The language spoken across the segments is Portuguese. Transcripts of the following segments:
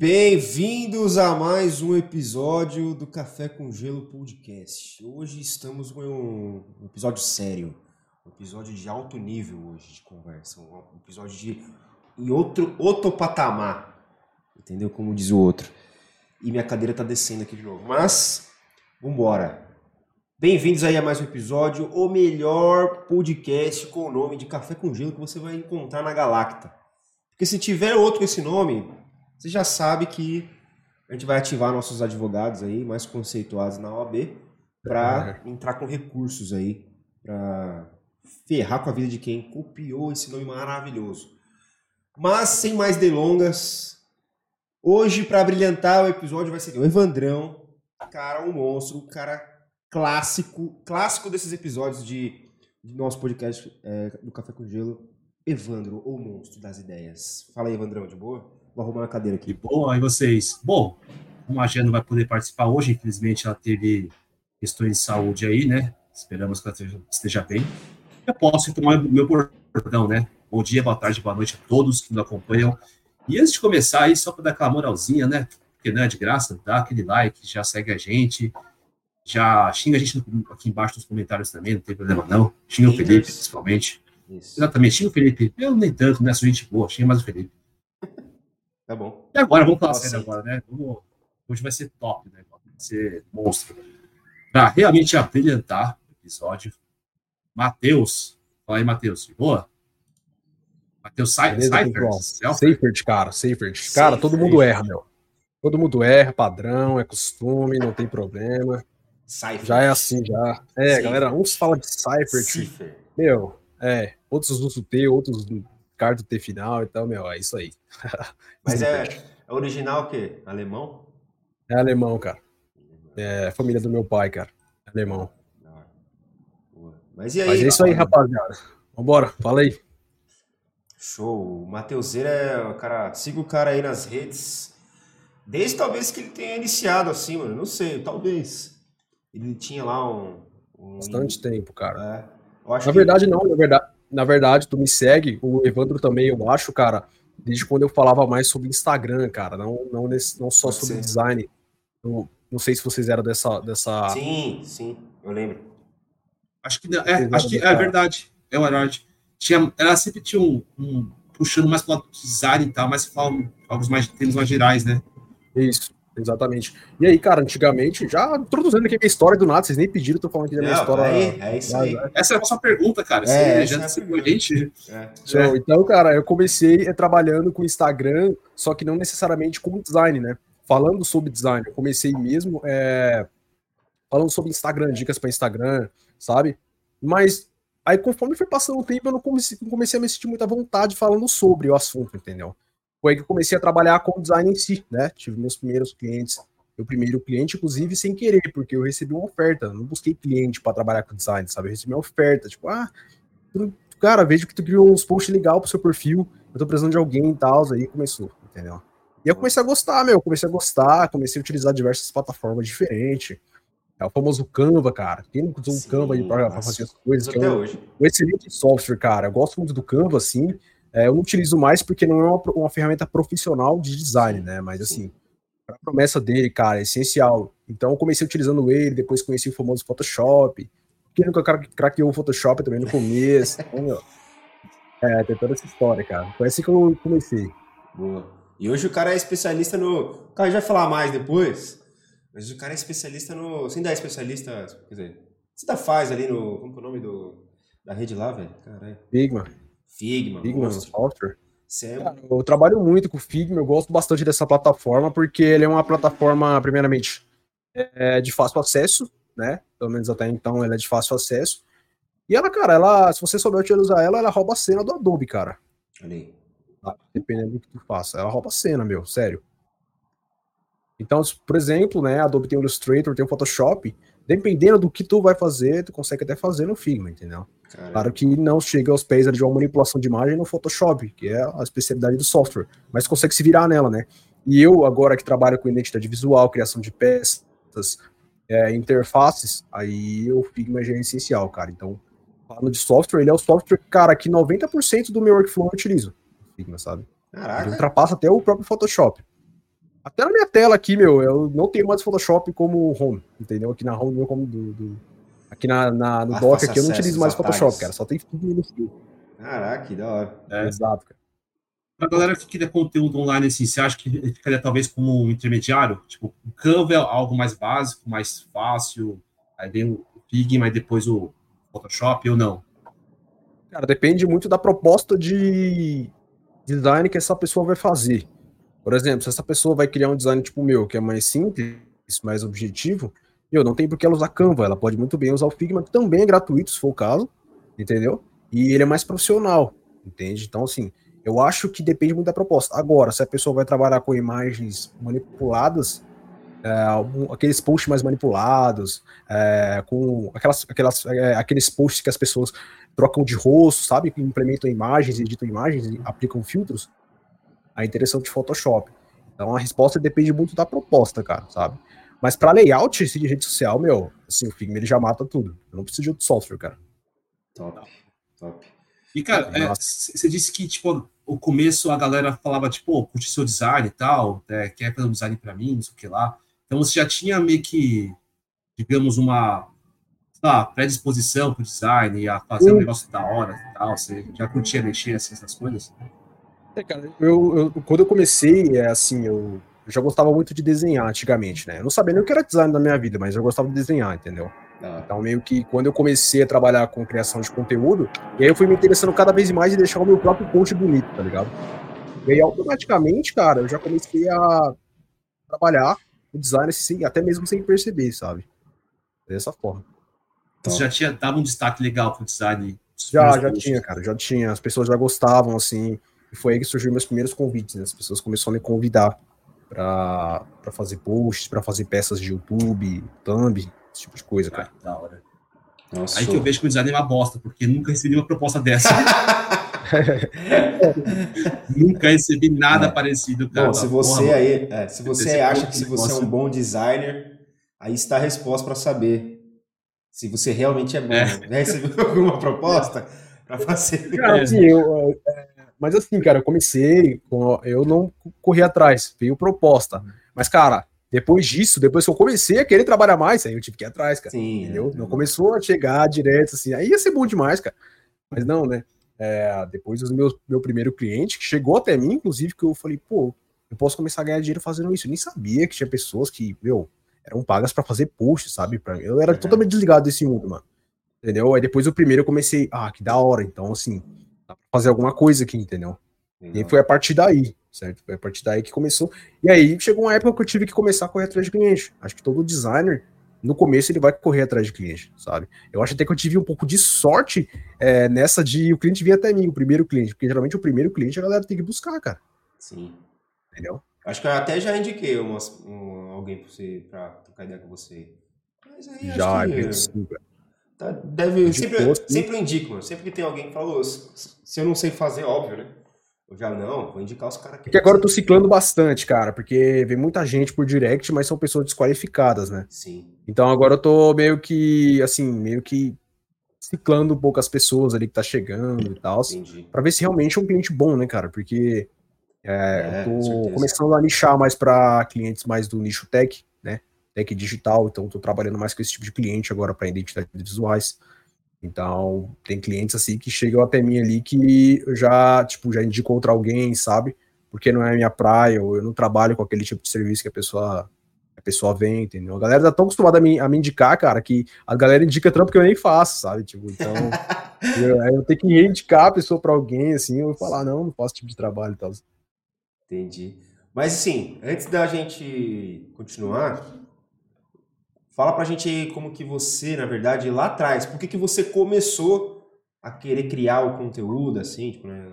Bem-vindos a mais um episódio do Café com Gelo Podcast. Hoje estamos com um episódio sério, um episódio de alto nível hoje de conversa, um episódio de em outro outro patamar, entendeu? Como diz o outro. E minha cadeira tá descendo aqui de novo. Mas vambora. Bem-vindos aí a mais um episódio, o melhor podcast com o nome de Café com Gelo que você vai encontrar na Galacta. Porque se tiver outro com esse nome, você já sabe que a gente vai ativar nossos advogados aí, mais conceituados na OAB, para é. entrar com recursos aí, para ferrar com a vida de quem copiou esse nome maravilhoso. Mas, sem mais delongas, hoje, para brilhantar o episódio, vai ser o Evandrão, cara, um monstro, o cara clássico, clássico desses episódios de, de nosso podcast é, do Café com Gelo, Evandro, o monstro das ideias. Fala aí, Evandrão, de boa? Vou arrumar uma cadeira aqui. Bom, aí vocês. Bom, como a Gia não vai poder participar hoje, infelizmente ela teve questões de saúde aí, né? Esperamos que ela esteja bem. Eu posso tomar meu bordão, né? Bom dia, boa tarde, boa noite a todos que nos acompanham. E antes de começar aí, só para dar aquela moralzinha, né? Porque não é de graça, dá aquele like, já segue a gente, já xinga a gente aqui embaixo nos comentários também, não tem problema não. Xinga o Felipe, principalmente. Isso. Exatamente, xinga o Felipe. Eu nem tanto, né? Sou gente boa, xinga mais o Felipe. Tá bom. E agora, vamos falar sério agora, né? Vamos... Hoje vai ser top, né? Vai ser monstro. Pra realmente abrilhantar o episódio, Matheus. Fala aí, Matheus. Boa? Matheus Seifert. Seifert, cara. Seifert. Cara, todo mundo erra, meu. Todo mundo erra, padrão, é costume, não tem problema. Cypher. Já é assim, já. É, galera, uns falam de Cypher. Cypher. Meu, é. Outros usam T, outros carta T final e tal, meu, é isso aí. Mas é, é original o quê? Alemão? É alemão, cara. É família do meu pai, cara. É alemão. Mas e aí? Mas é isso aí, rapaziada. Vambora, fala aí. Show. O Mateuseira é o cara. Siga o cara aí nas redes. Desde talvez que ele tenha iniciado assim, mano. Não sei, talvez. Ele tinha lá um. um... Bastante tempo, cara. É. na verdade, não, na verdade, na verdade, tu me segue, o Evandro também, eu acho, cara, desde quando eu falava mais sobre Instagram, cara, não, não, nesse, não só Pode sobre ser. design. Eu, não sei se vocês eram dessa, dessa. Sim, sim, eu lembro. Acho que, é, acho que é verdade. É verdade. Tinha, ela sempre tinha um, um puxando mais para o design e tal, mas falam algo mais termos mais gerais, né? Isso. Exatamente. E aí, cara, antigamente, já introduzindo aqui a história do nada, vocês nem pediram, tô falando aqui da minha história. É, é isso aí. Essa é a sua pergunta, cara. É, Você já é a gente. É. So, então, cara, eu comecei trabalhando com Instagram, só que não necessariamente como design, né? Falando sobre design, eu comecei mesmo é, falando sobre Instagram, dicas para Instagram, sabe? Mas aí, conforme foi passando o tempo, eu não comecei, não comecei a me sentir muita vontade falando sobre o assunto, entendeu? Foi aí que eu comecei a trabalhar com o design em si, né? Tive meus primeiros clientes, meu primeiro cliente, inclusive, sem querer, porque eu recebi uma oferta, não busquei cliente para trabalhar com design, sabe? Eu recebi uma oferta, tipo, ah, cara, vejo que tu criou uns posts legal pro seu perfil, eu tô precisando de alguém e tal, aí começou, entendeu? E eu comecei a gostar, meu, comecei a gostar, comecei a utilizar diversas plataformas diferentes. É o famoso Canva, cara. Quem não usou o Canva aí pra, pra, fazer as coisas? Que é um, um excelente software, cara. Eu gosto muito do Canva, assim. É, eu não utilizo mais porque não é uma, uma ferramenta profissional de design, né? Mas assim, a promessa dele, cara, é essencial. Então eu comecei utilizando ele, depois conheci o famoso Photoshop. Quem nunca craqueou o Photoshop também no começo. então, é, tem toda essa história, cara. Foi assim que eu comecei. Boa. E hoje o cara é especialista no. O cara já vai falar mais depois, mas o cara é especialista no. Você ainda é especialista. Quer dizer, você ainda faz ali no. Como é o nome do, da rede lá, velho? Caralho. Figma. Figma. Figma software. É... Eu trabalho muito com o Figma, eu gosto bastante dessa plataforma, porque ele é uma plataforma, primeiramente, é de fácil acesso, né? Pelo menos até então ela é de fácil acesso. E ela, cara, ela, se você souber utilizar ela, ela rouba a cena do Adobe, cara. Ali. Tá? Dependendo do que tu faça. Ela rouba a cena, meu, sério. Então, por exemplo, né, Adobe tem o Illustrator, tem o Photoshop. Dependendo do que tu vai fazer, tu consegue até fazer no Figma, entendeu? Caramba. Claro que não chega aos pés de uma manipulação de imagem no Photoshop, que é a especialidade do software, mas consegue se virar nela, né? E eu, agora que trabalho com identidade visual, criação de peças, é, interfaces, aí o Figma já é essencial, cara. Então, falando de software, ele é o software, cara, que 90% do meu workflow eu utilizo. Figma, sabe? Caraca. Ele ultrapassa até o próprio Photoshop. Até na minha tela aqui, meu, eu não tenho mais Photoshop como home, entendeu? Aqui na home, como do, do aqui na, na no ah, dock aqui eu não utilizo mais Photoshop, cara, só tem tudo no fio. Caraca, que da hora. É. Exato, cara. Pra galera que queria conteúdo online, assim, você acha que ficaria talvez como um intermediário? Tipo, o Canva é algo mais básico, mais fácil, aí vem o Figma e depois o Photoshop ou não? Cara, depende muito da proposta de design que essa pessoa vai fazer. Por exemplo, se essa pessoa vai criar um design tipo o meu, que é mais simples, mais objetivo, eu não tem por que ela usar Canva, ela pode muito bem usar o Figma, que também é gratuito, se for o caso, entendeu? E ele é mais profissional, entende? Então, assim, eu acho que depende muito da proposta. Agora, se a pessoa vai trabalhar com imagens manipuladas, é, aqueles posts mais manipulados, é, com aquelas, aquelas, é, aqueles posts que as pessoas trocam de rosto, sabe? Que implementam imagens, editam imagens aplicam filtros, a interação de Photoshop. Então a resposta depende muito da proposta, cara, sabe? Mas para layout de rede social, meu, assim, o Figma ele já mata tudo. Eu não preciso de outro software, cara. Top, top. E, cara, você é, disse que, tipo, o começo a galera falava, tipo, curte seu design e tal, é, quer fazer um design para mim, não sei o que lá. Então você já tinha meio que, digamos, uma lá, predisposição para o design, a fazer um negócio da hora e tal? Você já curtia mexer assim, essas coisas? É, cara, eu, eu, quando eu comecei, é assim, eu, já gostava muito de desenhar antigamente, né? Eu não sabia nem o que era design da minha vida, mas eu gostava de desenhar, entendeu? Ah. Então, meio que quando eu comecei a trabalhar com criação de conteúdo, e aí eu fui me interessando cada vez mais em deixar o meu próprio post bonito, tá ligado? E aí, automaticamente, cara, eu já comecei a trabalhar o design assim, até mesmo sem perceber, sabe? Dessa forma. Então, Você já tinha dado um destaque legal pro design? Já, já tinha, cara, já tinha. As pessoas já gostavam, assim, e foi aí que surgiram meus primeiros convites, né? As pessoas começaram a me convidar para fazer posts, para fazer peças de YouTube, thumb, esse tipo de coisa, cara. Ah, da hora. Nossa. Aí que eu vejo que o design é uma bosta, porque nunca recebi uma proposta dessa. nunca recebi nada é. parecido, cara. Bom, se você Porra, aí, é, se você acha que se você é um bom designer, aí está a resposta para saber se você realmente é bom. É. Né? Recebeu alguma proposta para fazer? Cara, assim, eu, é, mas assim, cara, eu comecei, eu não corri atrás, veio proposta. Mas, cara, depois disso, depois que eu comecei a querer trabalhar mais, aí eu tive que ir atrás, cara. Sim, entendeu? Não começou a chegar direto, assim, aí ia ser bom demais, cara. Mas não, né? É, depois do meu, meu primeiro cliente, que chegou até mim, inclusive, que eu falei, pô, eu posso começar a ganhar dinheiro fazendo isso. Eu nem sabia que tinha pessoas que, meu, eram pagas para fazer post, sabe? Pra, eu era é. totalmente desligado desse mundo, mano. Entendeu? Aí depois o primeiro eu comecei, ah, que da hora. Então, assim, fazer alguma coisa aqui, entendeu? E aí foi a partir daí, certo? Foi a partir daí que começou. E aí chegou uma época que eu tive que começar a correr atrás de cliente. Acho que todo designer, no começo, ele vai correr atrás de cliente, sabe? Eu acho até que eu tive um pouco de sorte é, nessa de o cliente vir até mim, o primeiro cliente, porque geralmente o primeiro cliente a galera tem que buscar, cara. Sim. Entendeu? Acho que eu até já indiquei uma, um, alguém pra, você, pra trocar ideia com você. Mas aí já, acho que, é tá, deve, sempre, sempre eu indico, mano. Sempre que tem alguém que falou, se eu não sei fazer, óbvio, né? Eu já não, vou indicar os caras que. Porque agora eu tô ciclando bastante, cara, porque vem muita gente por direct, mas são pessoas desqualificadas, né? Sim. Então agora eu tô meio que, assim, meio que ciclando um pouco as pessoas ali que tá chegando e tal, para ver se realmente é um cliente bom, né, cara? Porque é, é, eu tô começando a nichar mais para clientes mais do nicho tech, né? Tech digital, então tô trabalhando mais com esse tipo de cliente agora para identidades visuais. Então, tem clientes assim que chegam até mim ali que já, tipo, já indico contra alguém, sabe? Porque não é minha praia, ou eu não trabalho com aquele tipo de serviço que a pessoa a pessoa vem, entendeu? A galera tá tão acostumada a me, a me indicar, cara, que a galera indica trampo que eu nem faço, sabe? Tipo, então, eu, eu tenho que reivindicar a pessoa para alguém, assim, eu falar, não, não faço tipo de trabalho e tal. Entendi. Mas, assim, antes da gente continuar, Fala pra gente aí como que você, na verdade, lá atrás, por que, que você começou a querer criar o conteúdo, assim, tipo, né,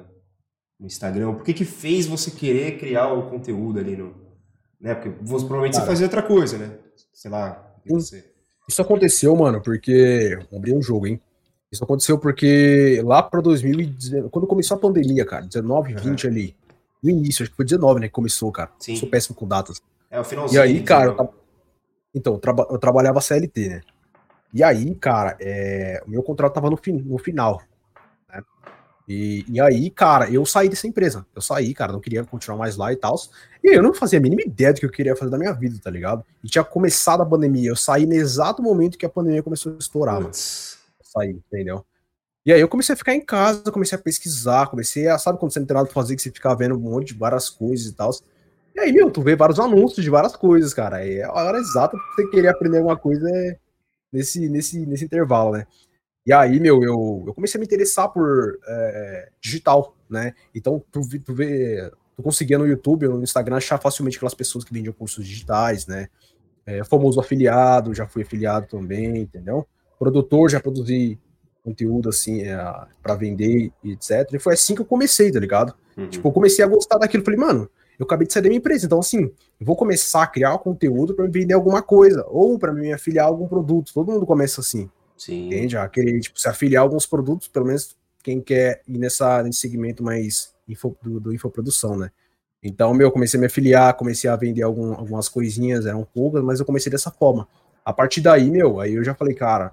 no Instagram? Por que que fez você querer criar o conteúdo ali no... Né? Porque você, provavelmente Cara, você fazia outra coisa, né? Sei lá, você... Isso aconteceu, mano, porque... Abri um jogo, hein? Isso aconteceu porque lá para 2019, quando começou a pandemia, cara, 19, 20 uhum. ali, no início, acho que foi 19, né, que começou, cara. Sim. Sou péssimo com datas. É, o finalzinho. E aí, cara, eu tava, então, eu, traba eu trabalhava CLT, né? E aí, cara, é, o meu contrato tava no, fin no final. Né? E, e aí, cara, eu saí dessa empresa. Eu saí, cara, não queria continuar mais lá e tal. E eu não fazia a mínima ideia do que eu queria fazer da minha vida, tá ligado? E tinha começado a pandemia. Eu saí no exato momento que a pandemia começou a estourar, mano. Saí, entendeu? E aí eu comecei a ficar em casa, comecei a pesquisar, comecei a, sabe quando você não tem nada pra fazer, que você fica vendo um monte de várias coisas e tal. E aí, meu, tu vê vários anúncios de várias coisas, cara. E é a hora exata pra você querer aprender alguma coisa nesse, nesse, nesse intervalo, né? E aí, meu, eu, eu comecei a me interessar por é, digital, né? Então, tu, tu vê, tu conseguia no YouTube ou no Instagram achar facilmente aquelas pessoas que vendiam cursos digitais, né? É, famoso afiliado, já fui afiliado também, entendeu? Produtor, já produzi conteúdo assim é, para vender e etc. E foi assim que eu comecei, tá ligado? Uhum. Tipo, eu comecei a gostar daquilo. Falei, mano, eu acabei de sair da minha empresa, então assim, vou começar a criar conteúdo para vender alguma coisa ou para me afiliar a algum produto. Todo mundo começa assim. Sim. Entende? A querer tipo, se afiliar a alguns produtos, pelo menos quem quer ir nessa, nesse segmento mais info, do, do infoprodução, né? Então, meu, comecei a me afiliar, comecei a vender algum, algumas coisinhas, eram poucas, mas eu comecei dessa forma. A partir daí, meu, aí eu já falei, cara,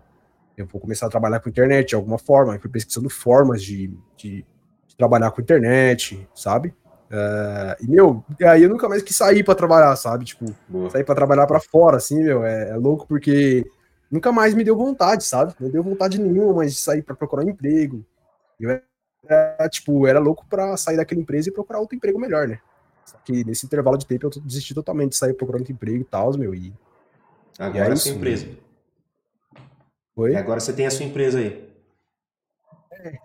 eu vou começar a trabalhar com internet de alguma forma. Eu fui pesquisando formas de, de, de trabalhar com internet, sabe? Uh, e, meu, aí eu nunca mais quis sair para trabalhar, sabe? Tipo, Boa. sair para trabalhar para fora, assim, meu, é, é, louco porque nunca mais me deu vontade, sabe? Não deu vontade nenhuma mais de sair para procurar um emprego. Eu era, tipo, era louco para sair daquela empresa e procurar outro emprego melhor, né? Só que nesse intervalo de tempo eu desisti totalmente de sair procurando outro emprego e tal, meu, e... Agora e é, é sua empresa. Oi? Agora você tem a sua empresa aí. É.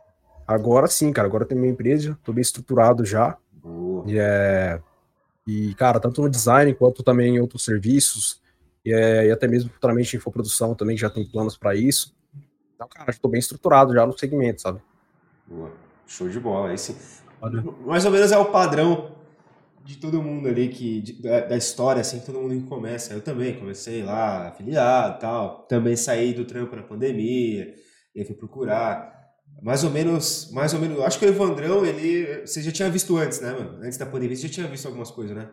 Agora sim, cara. Agora eu tenho minha empresa, tô bem estruturado já. E, é, e, cara, tanto no design quanto também em outros serviços, e, é, e até mesmo futuramente em infoprodução também já tem planos para isso. Então, cara, estou bem estruturado já no segmento, sabe? Boa. Show de bola. Esse, mais ou menos é o padrão de todo mundo ali que de, da, da, história assim todo mundo que começa eu também comecei lá afiliado tal também saí do trampo na pandemia e fui procurar mais ou menos, mais ou menos. Acho que o Evandrão, ele. Você já tinha visto antes, né, mano? Antes da pandemia, você já tinha visto algumas coisas, né?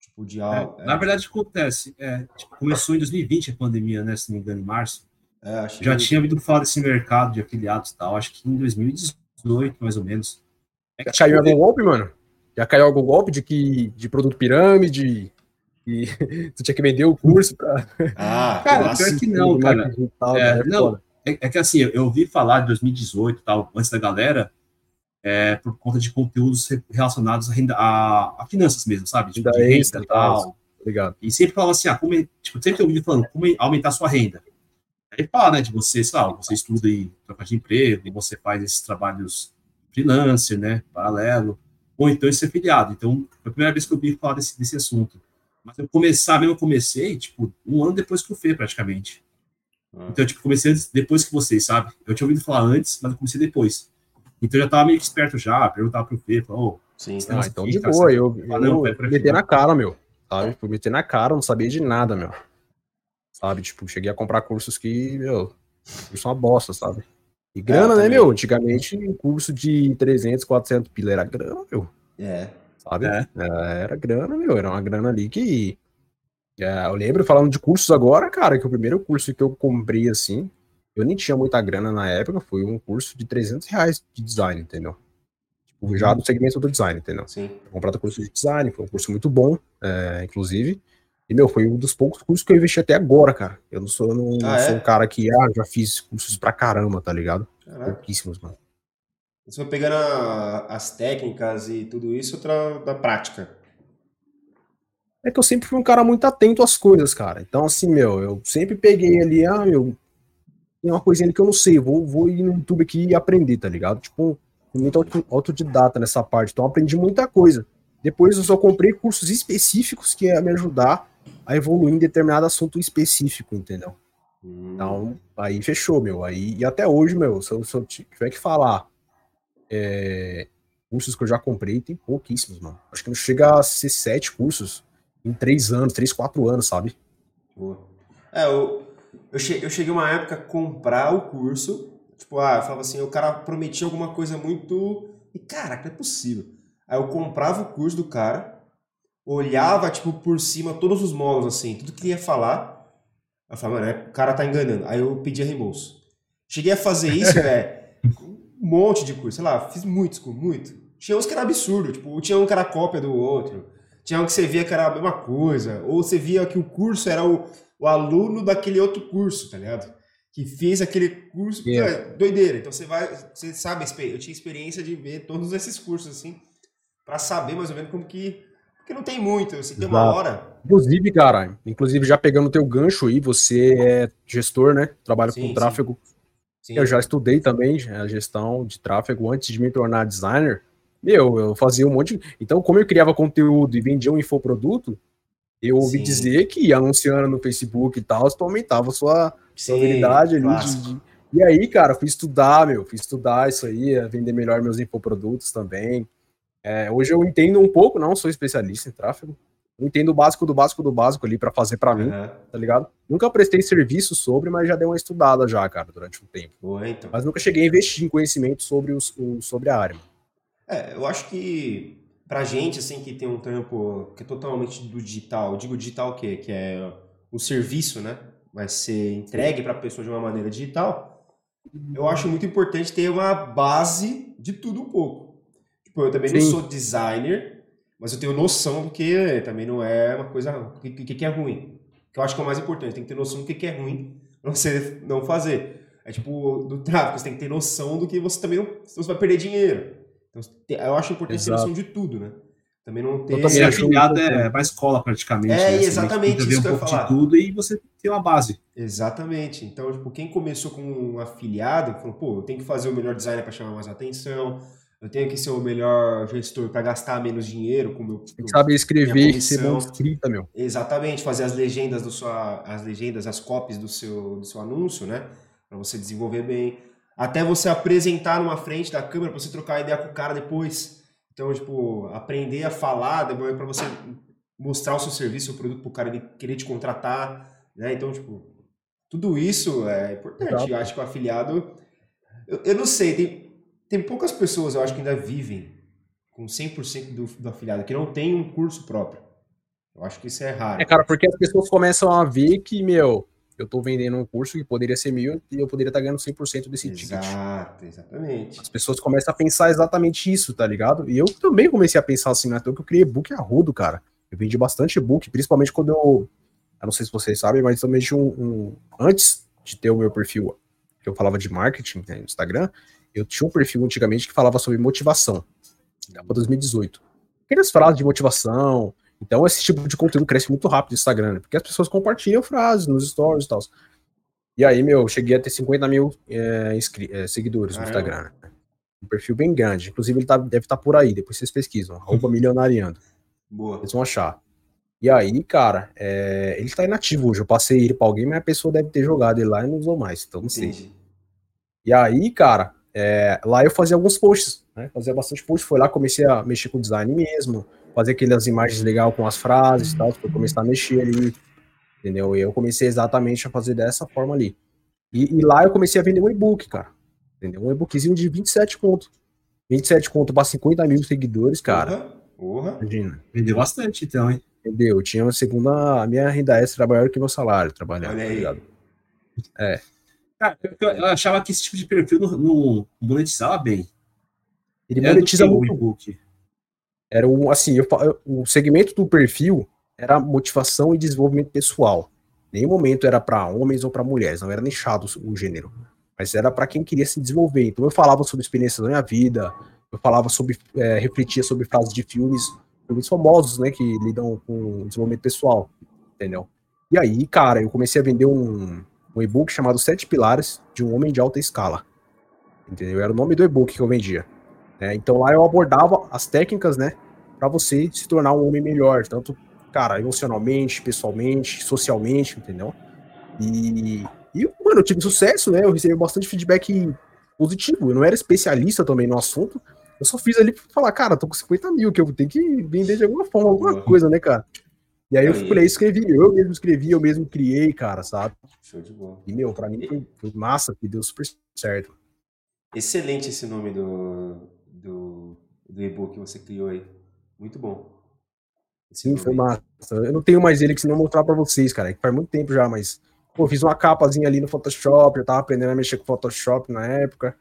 Tipo, de algo. É, é. Na verdade, acontece. É, tipo, começou em 2020 a pandemia, né? Se não me engano, em março. É, já que... tinha ouvido falar desse mercado de afiliados e tal. Acho que em 2018, mais ou menos. É já caiu algum golpe, mano? Já caiu algum golpe de que de produto pirâmide? E tu tinha que vender o curso pra. Ah, cara, pior que não, cara. Digital, é, né? não, é, é, que assim, eu ouvi falar de 2018 tal, antes da galera, é, por conta de conteúdos relacionados a, renda, a, a finanças mesmo, sabe? Tipo, de renda e tal. Obrigado. E sempre falava assim, ah, como, é, tipo, sempre eu ouvi falando, como aumentar a sua renda. Aí fala, né, de você, sei lá, você estuda e troca de emprego, você faz esses trabalhos freelancer, né, paralelo, ou então ser filiado. Então, foi a primeira vez que eu ouvi falar desse, desse assunto. Mas eu começar mesmo, eu comecei, tipo, um ano depois que eu fui, praticamente. Ah. Então, tipo, comecei antes, depois que vocês, sabe? Eu tinha ouvido falar antes, mas eu comecei depois. Então, eu já tava meio esperto já, perguntava pro Fê, falou, oh, Sim, ah, então aqui, de boa, eu, eu, não, meter na cara, meu, sabe? Fui meter na cara, não sabia de nada, meu. Sabe? Tipo, cheguei a comprar cursos que, meu, curso é uma bosta, sabe? E grana, é, né, meu? Antigamente, um curso de 300, 400 pila era grana, meu. É. Sabe? É. Era grana, meu. Era uma grana ali que é, eu lembro, falando de cursos agora, cara, que o primeiro curso que eu comprei, assim, eu nem tinha muita grana na época, foi um curso de 300 reais de design, entendeu? Tipo, já do segmento do design, entendeu? Sim. Comprado curso de design, foi um curso muito bom, é, inclusive. E, meu, foi um dos poucos cursos que eu investi até agora, cara. Eu não sou, não, ah, sou é? um cara que, ah, já fiz cursos pra caramba, tá ligado? Caraca. Pouquíssimos, mano. Você foi pegando a, as técnicas e tudo isso da prática é que eu sempre fui um cara muito atento às coisas, cara. Então, assim, meu, eu sempre peguei ali, ah, meu, tem uma coisinha que eu não sei, vou, vou ir no YouTube aqui e aprender, tá ligado? Tipo, muito autodidata nessa parte, então aprendi muita coisa. Depois eu só comprei cursos específicos que ia me ajudar a evoluir em determinado assunto específico, entendeu? Então, aí fechou, meu. Aí, e até hoje, meu, se eu, se eu tiver que falar é, cursos que eu já comprei, tem pouquíssimos, mano. Acho que não chega a ser sete cursos em três anos, três, quatro anos, sabe? É, eu, eu, cheguei, eu cheguei uma época a comprar o curso, tipo, ah, eu falava assim, o cara prometia alguma coisa muito. E cara, não é possível. Aí eu comprava o curso do cara, olhava, tipo, por cima todos os módulos, assim, tudo que ele ia falar. Eu falava, mano, é, o cara tá enganando. Aí eu pedia reembolso. Cheguei a fazer isso, velho, um monte de curso. Sei lá, fiz muitos, muito. Tinha uns que era absurdo, tipo, tinha um que era cópia do outro. Tinha um que você via que era a mesma coisa. Ou você via que o curso era o, o aluno daquele outro curso, tá ligado? Que fez aquele curso. Yeah. É, doideira. Então você vai. Você sabe, eu tinha experiência de ver todos esses cursos, assim, para saber mais ou menos como que. Porque não tem muito, assim, tem uma hora. Inclusive, cara, inclusive já pegando o teu gancho aí, você é gestor, né? Trabalha sim, com tráfego. Sim. Eu já estudei também a gestão de tráfego antes de me tornar designer. Meu, eu fazia um monte. De... Então, como eu criava conteúdo e vendia um infoproduto, eu ouvi Sim. dizer que anunciando no Facebook e tal, tu aumentava a sua, habilidade ali. E aí, cara, fui estudar, meu, fui estudar isso aí, vender melhor meus infoprodutos também. É, hoje eu entendo um pouco, não sou especialista em tráfego. Eu entendo o básico do básico do básico ali para fazer para mim, uhum. tá ligado? Nunca prestei serviço sobre, mas já dei uma estudada já, cara, durante um tempo. Boa, então. Mas nunca cheguei a investir em conhecimento sobre, os, sobre a área. Mano. É, eu acho que pra gente, assim, que tem um trampo que é totalmente do digital, digo digital o quê? Que é o serviço, né? Vai ser entregue para a pessoa de uma maneira digital. Eu acho muito importante ter uma base de tudo um pouco. Tipo, eu também Sim. não sou designer, mas eu tenho noção do que também não é uma coisa. O que, que, que é ruim. Que eu acho que é o mais importante. Tem que ter noção do que, que é ruim pra você não fazer. É tipo, do tráfico, você tem que ter noção do que você também não. Senão você vai perder dinheiro. Então, eu acho importante Exato. ter noção de tudo, né? Também não ter. Ser afiliado é uma escola praticamente. É, né? exatamente. Você isso um que eu pouco falar. de tudo e você tem uma base. Exatamente. Então, tipo, quem começou com um afiliado, falou, pô, eu tenho que fazer o melhor design para chamar mais atenção, eu tenho que ser o melhor gestor para gastar menos dinheiro com meu. Tem que saber escrever ser bom escrita, meu. Exatamente, fazer as legendas do sua, as legendas, as copies do seu, do seu anúncio, né? Para você desenvolver bem até você apresentar numa frente da câmera para você trocar ideia com o cara depois. Então, tipo, aprender a falar para você mostrar o seu serviço, o produto para o cara ele querer te contratar, né? Então, tipo, tudo isso é importante. Exato. Eu acho que o afiliado, eu, eu não sei, tem, tem poucas pessoas, eu acho que ainda vivem com 100% do, do afiliado, que não tem um curso próprio. Eu acho que isso é raro. É, cara, porque as pessoas começam a ver que, meu, eu estou vendendo um curso que poderia ser mil e eu poderia estar ganhando 100% desse Exato, ticket. Exatamente. As pessoas começam a pensar exatamente isso, tá ligado? E eu também comecei a pensar assim, né? Então que eu criei e-book a rodo, cara. Eu vendi bastante e-book, principalmente quando eu. Eu não sei se vocês sabem, mas também um, um. Antes de ter o meu perfil, que eu falava de marketing né, no Instagram, eu tinha um perfil antigamente que falava sobre motivação. Para 2018. Aquelas frases de motivação, então, esse tipo de conteúdo cresce muito rápido no Instagram, né? porque as pessoas compartilham frases nos stories e tal. E aí, meu, cheguei a ter 50 mil é, é, seguidores no Instagram. Né? Um perfil bem grande. Inclusive, ele tá, deve estar tá por aí, depois vocês pesquisam. Arroba milionariando. Boa. Vocês vão achar. E aí, cara, é, ele tá inativo hoje. Eu passei ele pra alguém, mas a pessoa deve ter jogado ele lá e não usou mais. Então, não sei. Entendi. E aí, cara, é, lá eu fazia alguns posts, né? Fazia bastante posts. Foi lá, comecei a mexer com design mesmo fazer aquelas imagens legais com as frases e tal, para começar a mexer ali, entendeu? E eu comecei exatamente a fazer dessa forma ali. E, e lá eu comecei a vender um e-book, cara, entendeu? Um e-bookzinho de 27 conto. 27 conto para 50 mil seguidores, cara. Porra, Imagina. Vendeu bastante, então, hein? Entendeu? Eu tinha uma segunda. A minha renda extra maior que meu salário trabalhando, tá ligado? É. Cara, eu, eu, achava que esse tipo de perfil não, não monetizava bem. Ele monetiza muito. O e-book. Era um, assim, eu, o segmento do perfil era motivação e desenvolvimento pessoal. Nenhum momento era para homens ou para mulheres, não era nichado o gênero, mas era para quem queria se desenvolver. Então eu falava sobre experiências da minha vida, eu falava sobre, é, refletia sobre frases de filmes, filmes famosos, né, que lidam com desenvolvimento pessoal, entendeu? E aí, cara, eu comecei a vender um, um e-book chamado Sete Pilares de um Homem de Alta Escala, entendeu? Era o nome do e-book que eu vendia. Né? Então lá eu abordava as técnicas, né, para você se tornar um homem melhor, tanto, cara, emocionalmente, pessoalmente, socialmente, entendeu? E, e mano, eu tive sucesso, né? Eu recebi bastante feedback positivo. Eu não era especialista também no assunto. Eu só fiz ali pra falar, cara, tô com 50 mil, que eu tenho que vender de alguma forma, alguma uhum. coisa, né, cara? E aí eu fui escrevi, eu mesmo escrevi, eu mesmo criei, cara, sabe? Show de bola. E, meu, pra mim foi, foi massa, que deu super certo. Excelente esse nome do, do, do e-book que você criou aí. Muito bom. Esse Sim, foi massa. Eu não tenho mais ele que senão mostrar para vocês, cara. Que faz muito tempo já, mas. Pô, fiz uma capazinha ali no Photoshop, eu tava aprendendo a mexer com Photoshop na época.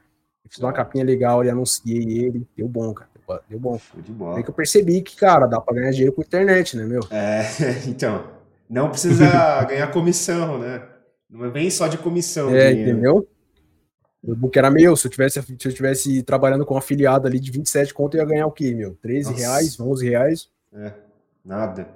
Fiz uma capinha legal ali, anunciei ele, deu bom, cara. Deu bom. Show de bola. Aí que eu percebi que, cara, dá pra ganhar dinheiro com internet, né, meu? É, então. Não precisa ganhar comissão, né? Não é bem só de comissão. É, entendeu? O book era meu. Se eu tivesse, se eu tivesse trabalhando com um afiliado ali de 27 conto, eu ia ganhar o quê, meu? 13 Nossa. reais, 11 reais? É, nada.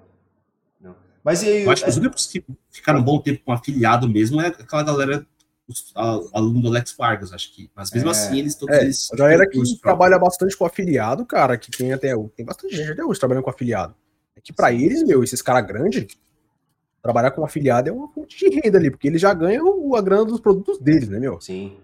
Não. Mas e aí? Eu acho que os únicos que ficaram um bom tempo com afiliado mesmo é aquela galera, os a- aluno do Alex Vargas, acho que. Mas mesmo É. assim, eles todos É, eles. a galera que trabalha bastante com afiliado, cara, que tem até. Tem bastante gente até hoje trabalhando com afiliado. É que pra eles, meu, esses caras grandes, trabalhar com afiliado é uma fonte de renda ali, porque eles já ganham a grana dos produtos deles, né, meu? Sim.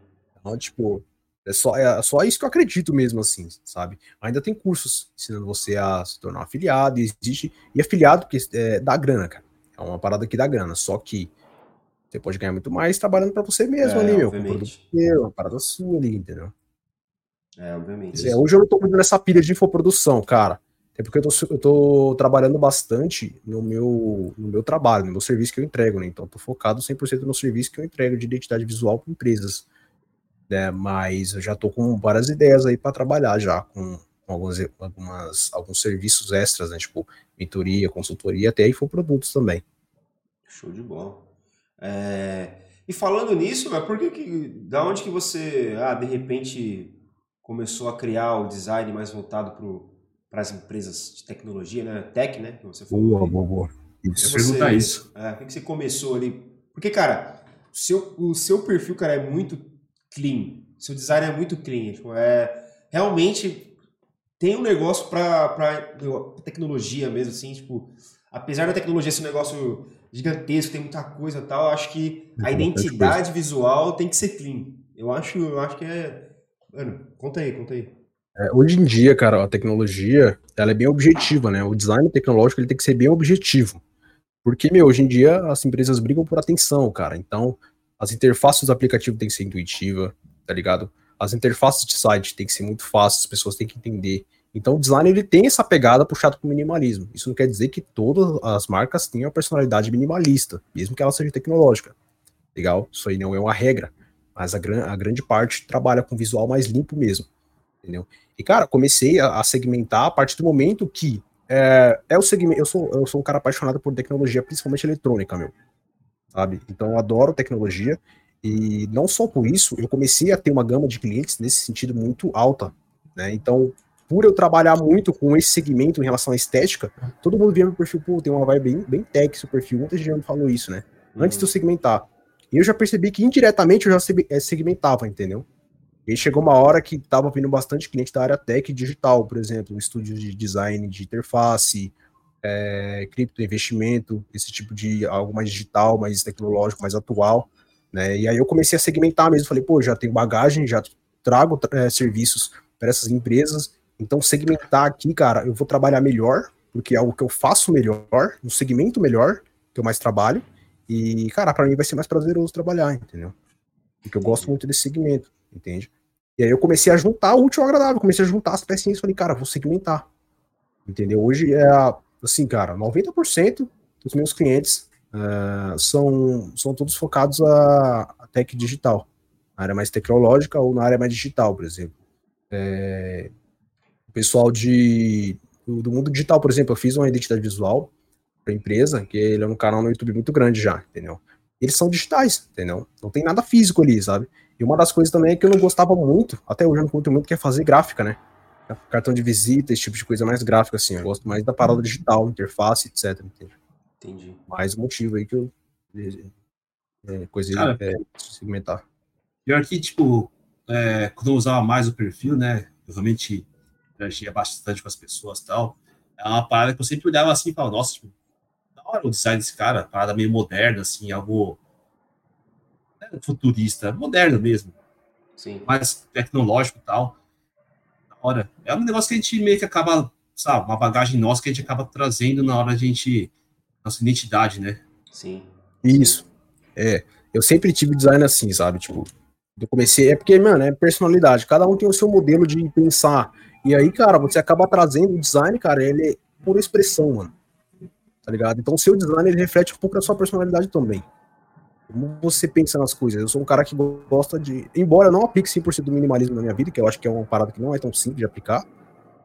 Então, tipo, é só, é só isso que eu acredito mesmo, assim, sabe? Ainda tem cursos ensinando você a se tornar um afiliado, e existe. E afiliado que é, dá grana, cara. É uma parada que dá grana. Só que você pode ganhar muito mais trabalhando pra você mesmo É, ali, meu. Com produto seu, uma parada sua ali, entendeu? É, obviamente. É, hoje eu não tô muito nessa pilha de infoprodução, cara. Até porque eu tô, eu tô trabalhando bastante no meu, no meu trabalho, no meu serviço que eu entrego, né? Então, eu tô focado 100% no serviço que eu entrego de identidade visual para empresas. Né? Mas eu já tô com várias ideias aí para trabalhar já com alguns, algumas, alguns serviços extras, né? Tipo, mentoria, consultoria, até infoprodutos também. Show de bola. É, E falando nisso, mas por que que, da onde que você, ah, de repente começou a criar o design mais voltado para as empresas de tecnologia, né? Tech, né? Que você falou. boa, boa. Eu ia Você- perguntar isso. É, por que que você começou ali? Porque, cara, o seu, o seu perfil, cara, é muito clean. Seu design é muito clean. Tipo, é, realmente tem um negócio para tecnologia mesmo, assim, tipo, apesar da tecnologia ser um negócio gigantesco, tem muita coisa e tal, acho que a Tem identidade visual tem que ser clean. Eu acho, eu acho que é. Mano, conta aí, conta aí. É, hoje em dia, cara, a tecnologia, ela é bem objetiva, né? O design tecnológico, ele tem que ser bem objetivo. Porque, meu, hoje em dia as empresas brigam por atenção, cara. Então, as interfaces do aplicativo tem que ser intuitiva, tá ligado? As interfaces de site tem que ser muito fáceis, as pessoas têm que entender. Então, o design, ele tem essa pegada puxada pro minimalismo. Isso não quer dizer que todas as marcas tenham a personalidade minimalista, mesmo que ela seja tecnológica. Legal? Isso aí não é uma regra. Mas a, gran a grande parte trabalha com visual mais limpo mesmo. Entendeu? E, cara, comecei a, a segmentar a partir do momento que é, é o segmento. Eu sou, eu sou um cara apaixonado por tecnologia, principalmente eletrônica, meu. Sabe? Então eu adoro tecnologia. E não só por isso, eu comecei a ter uma gama de clientes nesse sentido muito alta. Né? Então, por eu trabalhar muito com esse segmento em relação à estética, todo mundo via meu perfil, pô, tem uma vibe bem, bem tech seu perfil. Muita gente já me falou isso, né? Antes de eu segmentar. E eu já percebi que indiretamente eu já eh, segmentava, entendeu? E chegou uma hora que tava vindo bastante cliente da área tech e digital, por exemplo, estúdios de design de interface, é, cripto investimento, esse tipo de algo mais digital, mais tecnológico, mais atual, né? E aí eu comecei a segmentar mesmo, falei, pô, já tenho bagagem, já trago é, serviços para essas empresas, então segmentar aqui, cara, eu vou trabalhar melhor, porque é algo que eu faço melhor, um segmento melhor, que eu mais trabalho, e, cara, para mim vai ser mais prazeroso trabalhar, entendeu? Porque eu gosto muito desse segmento, entende? E aí eu comecei a juntar o útil ao agradável, comecei a juntar as pecinhas falei, cara, vou segmentar. Entendeu? Hoje é assim, cara, 90% dos meus clientes uh, são, são todos focados a, a tech digital, na área mais tecnológica ou na área mais digital, por exemplo. É, o pessoal de, do, do mundo digital, por exemplo, eu fiz uma identidade visual para empresa, que ele é um canal no YouTube muito grande já, entendeu? Eles são digitais, entendeu? Não tem nada físico ali, sabe? E uma das coisas também é que eu não gostava muito, até hoje eu não curto muito, que é fazer gráfica, né? Cartão de visita, esse tipo de coisa mais gráfica, assim. Eu gosto mais da parada digital, interface, etc. Entende? Entendi. Mais motivo aí que eu. É, coisa Cara, é, segmentar. Pior que, tipo, é, quando eu usava mais o perfil, né? Eu realmente interagia bastante com as pessoas e tal. É uma parada que eu sempre olhava assim e falava, nossa, tipo, da hora o design desse cara, parada meio moderna, assim, algo né, futurista, moderno mesmo, Sim. mais tecnológico e tal. Hora. É um negócio que a gente meio que acaba, sabe, uma bagagem nossa que a gente acaba trazendo na hora de a gente. Nossa identidade, né? Sim. Isso. É. Eu sempre tive design assim, sabe? Tipo, eu comecei. É porque, mano, é personalidade. Cada um tem o seu modelo de pensar. E aí, cara, você acaba trazendo o design, cara, ele é pura expressão, mano. Tá ligado? Então, o seu design, ele reflete um pouco da sua personalidade também. Como você pensa nas coisas? Eu sou um cara que gosta de. Embora eu não aplique 100% do minimalismo na minha vida, que eu acho que é uma parada que não é tão simples de aplicar,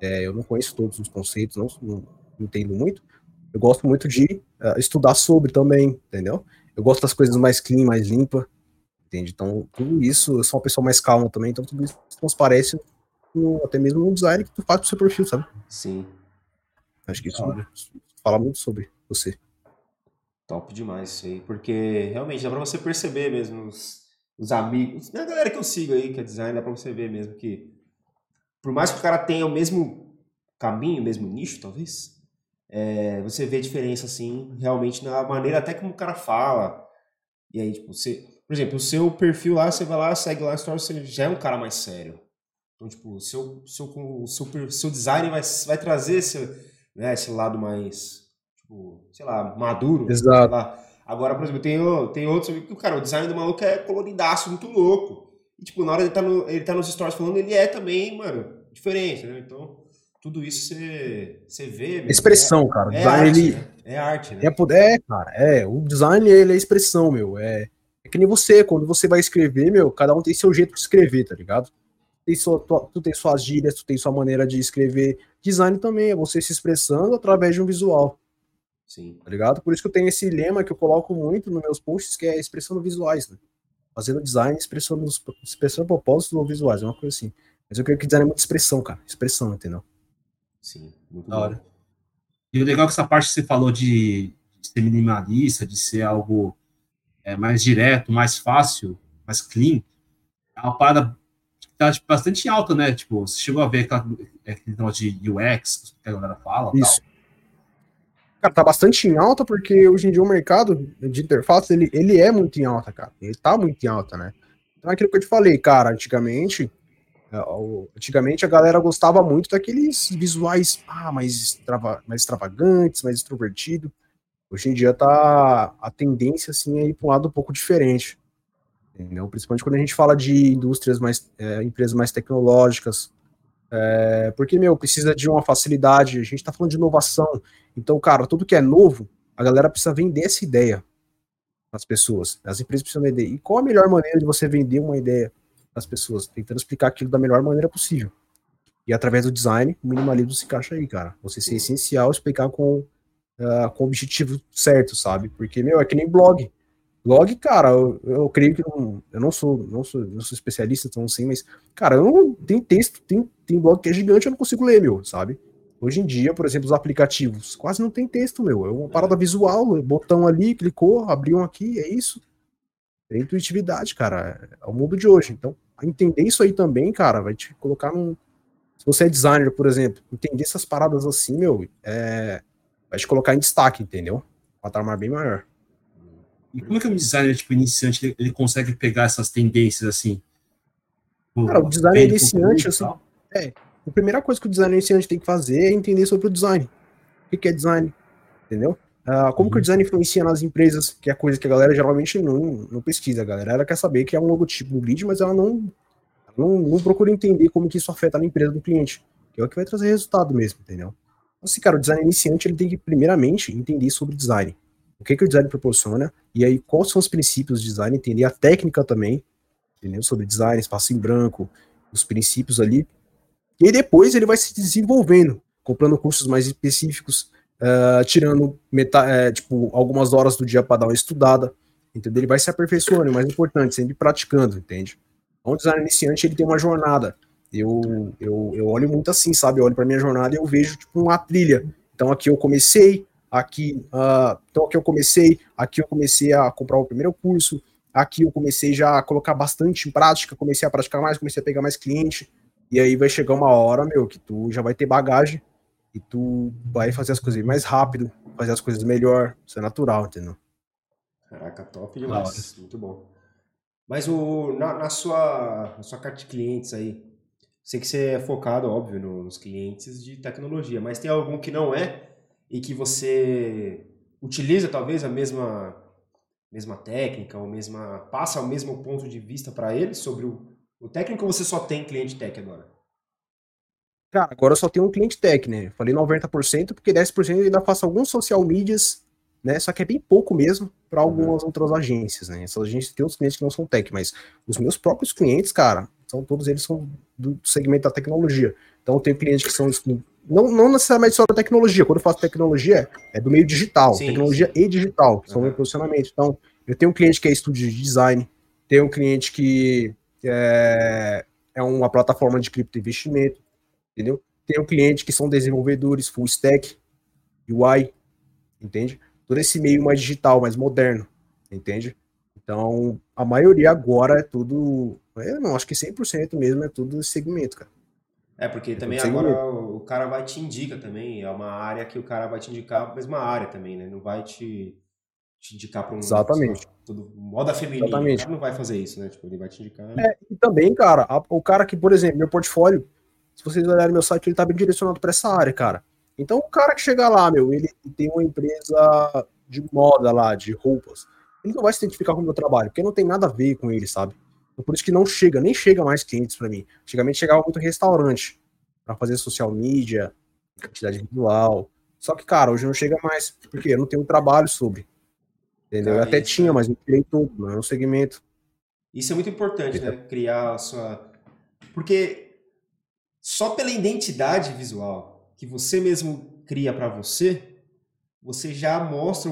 é, eu não conheço todos os conceitos, não, não, entendo muito. Eu gosto muito de uh, estudar sobre também, entendeu? Eu gosto das coisas mais clean, mais limpa, entende? Então, tudo isso, eu sou uma pessoa mais calma também, então tudo isso transparece no, até mesmo no design que tu faz pro seu perfil, sabe? Sim. Acho que isso fala muito sobre você. Top demais isso aí, porque realmente dá pra você perceber mesmo os, os amigos, a galera que eu sigo aí, que é design, dá pra você ver mesmo que por mais que o cara tenha o mesmo caminho, o mesmo nicho, talvez, é, você vê diferença, assim, realmente na maneira até como o cara fala. E aí, tipo, você, por exemplo, o seu perfil lá, você vai lá, segue lá história, você já é um cara mais sério. Então, tipo, o seu, seu, seu, seu design vai, vai trazer esse, né, esse lado mais tipo, sei lá, maduro. Exato. Lá. Agora, por exemplo, tem, tem outros que, cara, o design do maluco é coloridaço, muito louco. E, tipo, na hora ele tá, no, ele tá nos stories falando, ele é também, mano, diferente, né? Então, tudo isso você, você vê. Mesmo, expressão, é, cara. É design, arte, ele... né? É arte, né? É, é, cara, é. O design, ele é expressão, meu. É, é que nem você, quando você vai escrever, meu, cada um tem seu jeito de escrever, tá ligado? Tem sua, tu, tu tem suas gírias, tu tem sua maneira de escrever. Design também é você se expressando através de um visual. Sim. Tá ligado? Por isso que eu tenho esse lema que eu coloco muito nos meus posts, que é expressando visuais, né? Fazendo design, expressando, expressando propósitos ou visuais, é uma coisa assim. Mas eu creio que design é muita expressão, cara. Expressão, entendeu? Sim, muito da hora. E o legal é que essa parte que você falou de, de ser minimalista, de ser algo é, mais direto, mais fácil, mais clean, é uma parada que tá tipo, bastante alta, né? Tipo, você chegou a ver aquela, aquele negócio de UX que a galera fala. Isso. Tal. Cara, tá bastante em alta, porque hoje em dia o mercado de interface, ele, ele é muito em alta, cara. Ele tá muito em alta, né? Então é aquilo que eu te falei, cara, antigamente, é, antigamente a galera gostava muito daqueles visuais ah, mais, extrava, mais extravagantes, mais extrovertido. Hoje em dia tá a tendência, assim, é ir para um lado um pouco diferente. Entendeu? Principalmente quando a gente fala de indústrias mais, é, empresas mais tecnológicas, é, porque, meu, precisa de uma facilidade, a gente tá falando de inovação. Então, cara, tudo que é novo, a galera precisa vender essa ideia às pessoas. As empresas precisam vender. E qual a melhor maneira de você vender uma ideia às pessoas? Tentando explicar aquilo da melhor maneira possível. E através do design, o minimalismo se encaixa aí, cara. Você ser essencial explicar com, uh, com o objetivo certo, sabe? Porque, meu, é que nem blog. Blog, cara, eu, eu creio que não, eu não sou, não sou, não sou especialista, então assim, mas, cara, eu não tem texto, tem, tem blog que é gigante, eu não consigo ler, meu, sabe? Hoje em dia, por exemplo, os aplicativos, quase não tem texto, meu, é uma parada visual, botão ali, clicou, abriu um aqui, é isso. É intuitividade, cara, é o mundo de hoje. Então, entender isso aí também, cara, vai te colocar num. Se você é designer, por exemplo, entender essas paradas assim, meu, é... vai te colocar em destaque, entendeu? Um patamar bem maior. E como é que um designer tipo, iniciante ele, consegue pegar essas tendências assim? Cara, o designer iniciante, assim, é, a primeira coisa que o designer iniciante tem que fazer é entender sobre o design. O que é design? Entendeu? Uh, como uhum. que o uhum. design influencia nas empresas, que é a coisa que a galera geralmente não, não pesquisa. A galera ela quer saber que é um logotipo no grid, mas ela não, não, não procura entender como que isso afeta na empresa do cliente, que é o que vai trazer resultado mesmo, entendeu? Então, assim, cara, o design iniciante ele tem que, primeiramente, entender sobre design o que, que o design proporciona, e aí quais são os princípios de design, entender a técnica também, entendeu? Sobre design, espaço em branco, os princípios ali. E depois ele vai se desenvolvendo, comprando cursos mais específicos, uh, tirando uh, tipo, algumas horas do dia para dar uma estudada, entendeu? Ele vai se aperfeiçoando, é mais importante, sempre praticando, entende? Então, o design iniciante ele tem uma jornada. Eu, eu, eu olho muito assim, sabe? Eu olho para minha jornada e eu vejo tipo uma trilha. Então aqui eu comecei, aqui, uh, então aqui eu comecei, aqui eu comecei a comprar o primeiro curso, aqui eu comecei já a colocar bastante em prática, comecei a praticar mais, comecei a pegar mais cliente, e aí vai chegar uma hora, meu, que tu já vai ter bagagem, e tu vai fazer as coisas mais rápido, fazer as coisas melhor, isso é natural, entendeu? Caraca, top demais, muito bom. Mas o, na, na, sua, na sua carta de clientes aí, sei que você é focado, óbvio, nos clientes de tecnologia, mas tem algum que não é? e que você utiliza talvez a mesma mesma técnica ou mesma passa o mesmo ponto de vista para ele sobre o, o técnico você só tem cliente tech agora? Cara, agora eu só tenho um cliente tech, né? Falei 90% porque 10% eu ainda faço alguns social medias, né? Só que é bem pouco mesmo. para algumas outras agências, né? Essas agências têm outros clientes que não são tech, mas os meus próprios clientes, cara, são todos eles são do segmento da tecnologia. Então eu tenho clientes que são não, não necessariamente só da tecnologia. Quando eu faço tecnologia, é do meio digital, sim, tecnologia sim. e digital, que uhum. são meu posicionamento. Então, eu tenho um cliente que é estúdio de design, tenho um cliente que é, é uma plataforma de cripto investimento, entendeu? Tenho um cliente que são desenvolvedores full stack, UI, entende? Todo esse meio mais digital, mais moderno, entende? Então, a maioria agora é tudo, eu não acho que 100% mesmo é tudo segmento, cara. É, porque é também agora o cara vai te indica também, é uma área que o cara vai te indicar a mesma área também, né? Não vai te, te indicar para um... Exatamente. Tudo, moda feminina, Exatamente. não vai fazer isso, né? Tipo, ele vai te indicar... É, e também, cara, a, o cara que, por exemplo, meu portfólio, se vocês olharem meu site, ele tá bem direcionado para essa área, cara. Então, o cara que chega lá, meu, ele tem uma empresa de moda lá, de roupas, ele não vai se identificar com o meu trabalho, porque não tem nada a ver com ele, sabe? Então, por isso que não chega, nem chega mais clientes para mim. Antigamente chegava muito restaurante para fazer social media, identidade visual. Só que, cara, hoje não chega mais, porque eu não tenho um trabalho sobre. Entendeu? Cara, eu até tinha, é mas não criei tudo, não é um segmento. Isso é muito importante, né? Criar a sua. Porque só pela identidade visual que você mesmo cria para você, você já mostra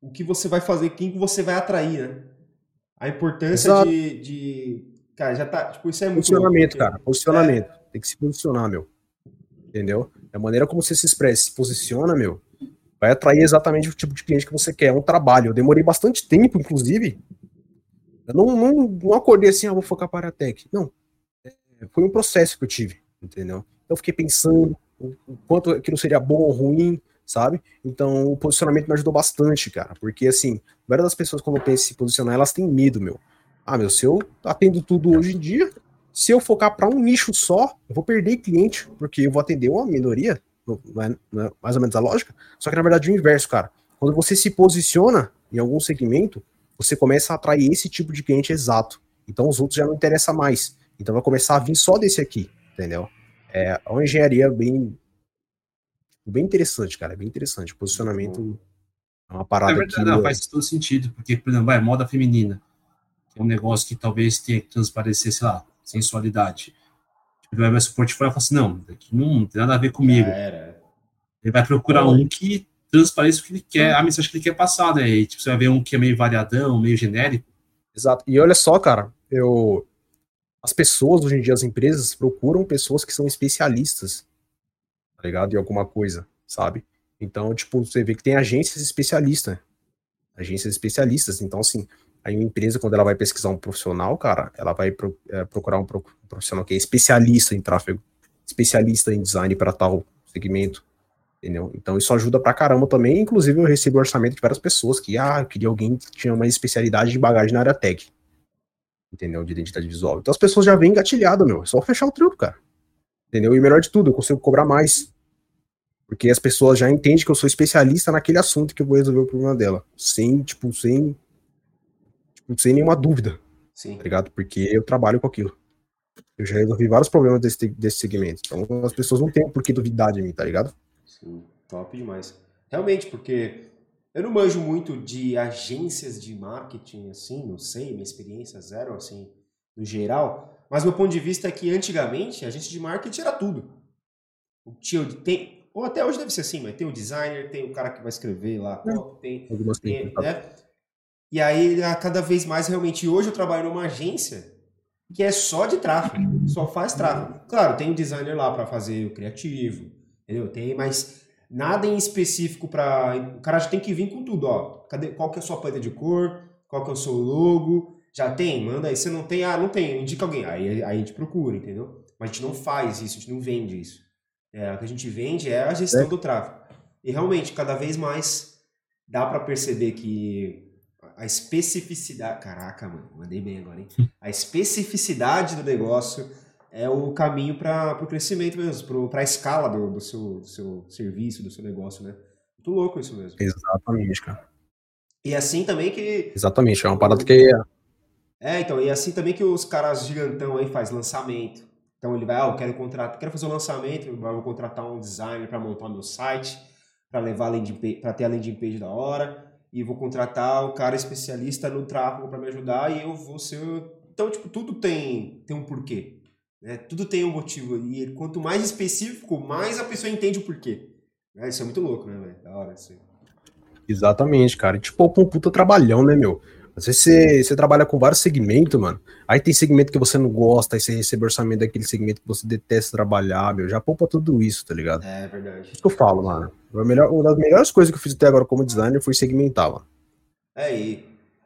o, que você vai fazer, quem que você vai atrair, né? A importância de, de, Cara, já tá. Tipo, isso é muito. Posicionamento, cara. Posicionamento. É... Tem que se posicionar, meu. Entendeu? A maneira como você se expressa, se posiciona, meu, vai atrair exatamente o tipo de cliente que você quer. É um trabalho. Eu demorei bastante tempo, inclusive. Eu não, não, não acordei assim, ah, vou focar para a tech. Não. É, foi um processo que eu tive, entendeu? Eu fiquei pensando, o, quanto aquilo seria bom ou ruim, sabe? Então o posicionamento me ajudou bastante, cara. Porque assim, a maioria das pessoas, quando pensam em se posicionar, elas têm medo, meu. Ah, meu, se eu atendo tudo hoje em dia, se eu focar para um nicho só, eu vou perder cliente, porque eu vou atender uma minoria, mais ou menos a lógica. Só que na verdade é o inverso, cara. Quando você se posiciona em algum segmento, você começa a atrair esse tipo de cliente exato. Então os outros já não interessam mais. Então vai começar a vir só desse aqui, entendeu? É uma engenharia bem bem interessante, cara, bem interessante. Posicionamento é uma parada é verdade, que... Não, faz todo sentido, porque, por exemplo, vai, moda feminina, que é um negócio que talvez tenha que transparecer, sei lá, sensualidade. Ele vai ver seu portfólio e fala assim, não, não tem nada a ver comigo. Ele vai procurar um que transpareça o que ele quer, a mensagem que ele quer passar, né? E, tipo, você vai ver um que é meio variadão, meio genérico. Exato. E olha só, cara, eu as pessoas, hoje em dia, as empresas procuram pessoas que são especialistas, tá ligado? Em alguma coisa, sabe? Então, tipo, você vê que tem agências especialistas, agências especialistas. Então, assim, aí uma empresa, quando ela vai pesquisar um profissional, cara, ela vai pro, é, procurar um profissional que é especialista em tráfego, especialista em design para tal segmento, entendeu? Então, isso ajuda pra caramba também. Inclusive, eu recebo orçamento de várias pessoas que, ah, eu queria alguém que tinha uma especialidade de bagagem na área tech entendeu? De identidade visual. Então as pessoas já vêm engatilhadas, meu. É só fechar o trampo, cara. Entendeu? E melhor de tudo, eu consigo cobrar mais. Porque as pessoas já entendem que eu sou especialista naquele assunto que eu vou resolver o problema dela. Sem, tipo, sem. Sem nenhuma dúvida. Sim. Tá ligado? Porque eu trabalho com aquilo. Eu já resolvi vários problemas desse, desse segmento. Então as pessoas não têm por que duvidar de mim, tá ligado? Sim, top demais. Realmente, porque eu não manjo muito de agências de marketing, assim, não sei, minha experiência zero, assim, no geral. Mas meu ponto de vista é que antigamente a agência de marketing era tudo. Tinha, tem, ou até hoje deve ser assim, mas tem o designer, tem o cara que vai escrever lá, tem, tem né? E aí, cada vez mais, realmente, hoje eu trabalho numa agência que é só de tráfego, só faz tráfego. Claro, tem o designer lá para fazer o criativo, entendeu? Tem, mas nada em específico para. O cara já tem que vir com tudo, ó. Cadê, qual que é a sua paleta de cor? Qual que é o seu logo? Já tem? Manda aí. Se não tem, ah, não tem, indica alguém. Aí, aí a gente procura, entendeu? Mas a gente não faz isso, a gente não vende isso. É, o que a gente vende é a gestão é. do tráfego. E realmente, cada vez mais dá para perceber que a especificidade. Caraca, mano, mandei bem agora, hein? A especificidade do negócio é o caminho para o crescimento mesmo, para a escala do, do, seu, do seu serviço, do seu negócio, né? Muito louco isso mesmo. Exatamente, cara. E assim também que. Exatamente, é uma parada que. É, então, e assim também que os caras gigantão aí faz lançamento. Então ele vai, ah, eu quero contratar, quero fazer o um lançamento, vou contratar um designer para montar meu site, para levar para ter a landing page da hora. E vou contratar o cara especialista no tráfego para me ajudar e eu vou ser. Então, tipo, tudo tem, tem um porquê. Né? Tudo tem um motivo. E quanto mais específico, mais a pessoa entende o porquê. É, isso é muito louco, né, velho? Da hora aí. Exatamente, cara. E, tipo, um puta trabalhão, né, meu? Às vezes você, você trabalha com vários segmentos, mano. Aí tem segmento que você não gosta, aí você recebe orçamento daquele segmento que você detesta trabalhar, meu. Já poupa tudo isso, tá ligado? É verdade. Isso que eu falo, mano. Melhor, uma das melhores coisas que eu fiz até agora como designer foi segmentar, mano. É, e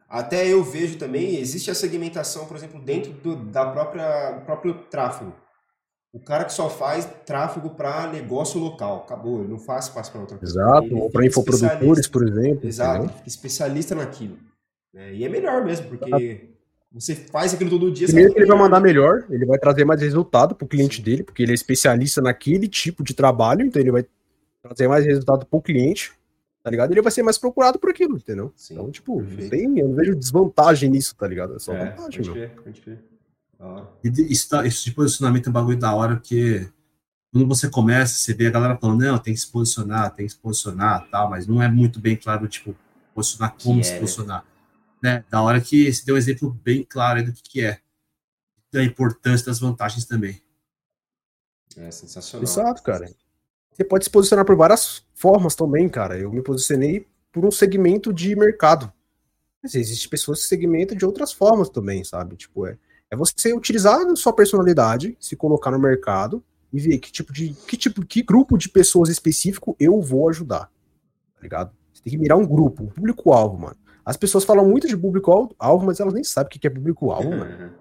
até eu vejo também, existe a segmentação, por exemplo, dentro do da própria próprio tráfego. O cara que só faz tráfego para negócio local, acabou, ele não faz passo para outra coisa. Exato, ou para infoprodutores, por exemplo. Exato, especialista naquilo. É, e é melhor mesmo, porque você faz aquilo todo dia. Primeiro que ele vai mandar melhor, ele vai trazer mais resultado para o cliente Sim. dele, porque ele é especialista naquele tipo de trabalho, então ele vai trazer mais resultado para o cliente, tá ligado? Ele vai ser mais procurado por aquilo, entendeu? Sim, então, tipo, tem, eu não vejo desvantagem nisso, tá ligado? É só é, vantagem, pode meu. pode crer. E isso, tá, isso de posicionamento é um bagulho da hora, porque quando você começa, você vê a galera falando, não, tem que se posicionar, tem que se posicionar, tal, mas não é muito bem claro, tipo, posicionar como se posicionar né? Da hora que você deu um exemplo bem claro do que, que é, da importância das vantagens também. É sensacional. Exato, cara. Você pode se posicionar por várias formas também, cara. Eu me posicionei por um segmento de mercado. Mas existe pessoas que segmentam de outras formas também, sabe? Tipo, é, é você utilizar a sua personalidade, se colocar no mercado e ver que tipo de que tipo que grupo de pessoas específico eu vou ajudar. Tá ligado? Você tem que mirar um grupo, um público-alvo, mano. As pessoas falam muito de público-alvo, mas elas nem sabem o que é público-alvo, mano.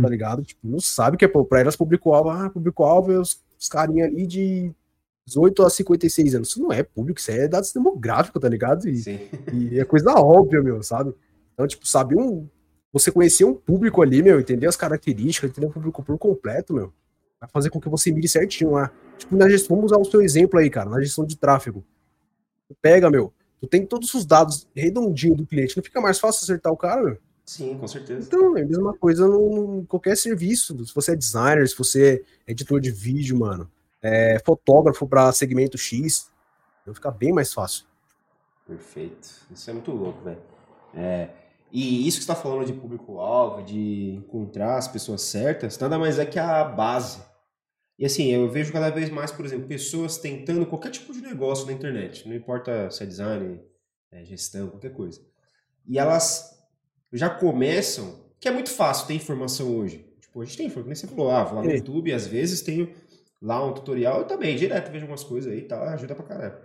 Tá ligado? Tipo, não sabe o que é. Pra elas, público-alvo, ah, público-alvo é os, os carinha ali de 18 a 56 anos. Isso não é público, isso é dados demográficos, tá ligado? E, e, é coisa óbvia, meu, sabe? Então, tipo, sabe um. Você conhecer um público ali, meu, entender as características, entender o público por completo, meu, vai fazer com que você mire certinho lá. Tipo, na gestão, vamos usar o seu exemplo aí, cara, na gestão de tráfego. Pega, meu, Tu tem todos os dados redondinho do cliente, não fica mais fácil acertar o cara, meu? Sim, com certeza. Então, é a mesma coisa em qualquer serviço. Se você é designer, se você é editor de vídeo, mano, é fotógrafo para segmento X, vai ficar bem mais fácil. Perfeito. Isso é muito louco, velho. É, e isso que você está falando de público-alvo, de encontrar as pessoas certas, nada mais é que a base e assim, eu vejo cada vez mais, por exemplo, pessoas tentando qualquer tipo de negócio na internet, não importa se é design, é gestão, qualquer coisa. E elas já começam, que é muito fácil ter informação hoje. Tipo, a gente tem informação, você falou, ah, vou lá no YouTube, às vezes tenho lá um tutorial, eu também, direto vejo algumas coisas aí e tal, ajuda pra caramba.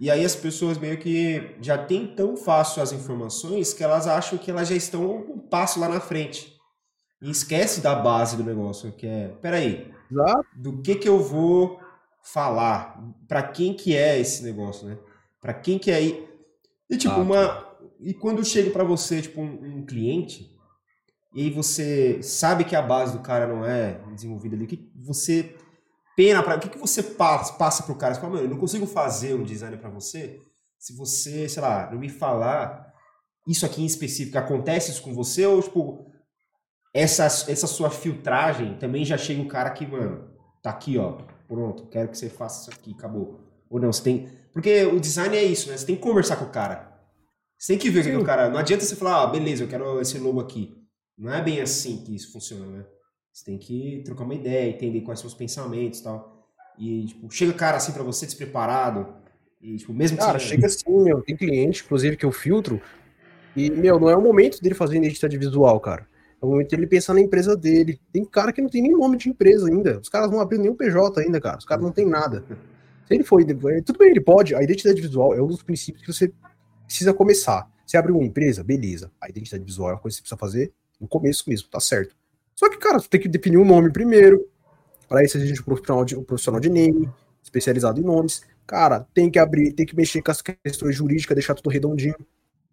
E aí as pessoas meio que já têm tão fácil as informações que elas acham que elas já estão um passo lá na frente. E esquece da base do negócio, que é, peraí, Exato. do que que eu vou falar, para quem que é esse negócio, né? Para quem que é aí. E tipo, ah, uma e quando chega para você, tipo, um, um, cliente, e aí você sabe que a base do cara não é desenvolvida ali, o que você pena para o que que você passa passa pro cara, você fala, eu não consigo fazer um design para você se você, sei lá, não me falar isso aqui em específico, acontece isso com você ou tipo essa, essa sua filtragem também já chega um cara que, mano, tá aqui, ó, pronto, quero que você faça isso aqui, acabou. Ou não, você tem. Porque o design é isso, né? Você tem que conversar com o cara. Você tem que ver Sim. o cara. Não adianta você falar, ah, beleza, eu quero esse logo aqui. Não é bem assim que isso funciona, né? Você tem que trocar uma ideia, entender quais são os pensamentos e tal. E, tipo, chega cara assim para você despreparado. E, tipo, mesmo Cara, você... chega assim, meu. Tem cliente, inclusive, que eu filtro. E, meu, não é o momento dele fazer identidade visual, cara. É o momento ele pensar na empresa dele. Tem cara que não tem nem nome de empresa ainda. Os caras não abriram nenhum PJ ainda, cara. Os caras não tem nada. Se ele foi, tudo bem, ele pode. A identidade visual é um dos princípios que você precisa começar. Você abre uma empresa, beleza. A identidade visual é uma coisa que você precisa fazer no começo mesmo, tá certo. Só que, cara, você tem que definir um nome primeiro. Para isso, a gente um profissional de, um profissional de name, especializado em nomes. Cara, tem que abrir, tem que mexer com as questões jurídicas, deixar tudo redondinho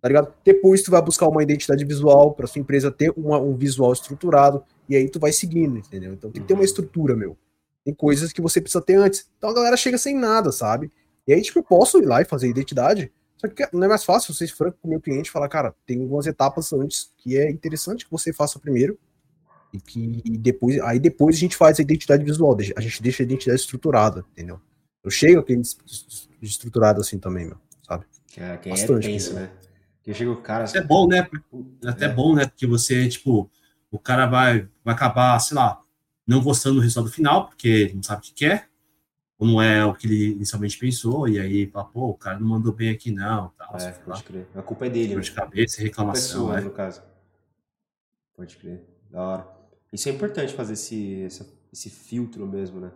tá ligado? Depois tu vai buscar uma identidade visual para sua empresa ter uma, um visual estruturado e aí tu vai seguindo, entendeu? Então tem que ter uma uhum. estrutura, meu. Tem coisas que você precisa ter antes. Então a galera chega sem nada, sabe? E aí, tipo, eu posso ir lá e fazer identidade, só que não é mais fácil você franco com o meu cliente falar, cara, tem algumas etapas antes que é interessante que você faça primeiro e que e depois, aí depois a gente faz a identidade visual, a gente deixa a identidade estruturada, entendeu? Eu chego aqui estruturado assim também, meu. sabe? É, quem Bastante, é tenso, né? Que chega o cara. Isso é bom, né? É até é. bom, né? Porque você, tipo, o cara vai, vai acabar, sei lá, não gostando do resultado final, porque não sabe o que quer, ou não é o que ele inicialmente pensou, e aí fala, pô, o cara não mandou bem aqui, não. Tal, é, pode crer. A culpa é dele. Dor de né? cabeça, reclamação. É sua, é. no caso. Pode crer. Da hora. Isso é importante fazer esse, esse, esse filtro mesmo, né?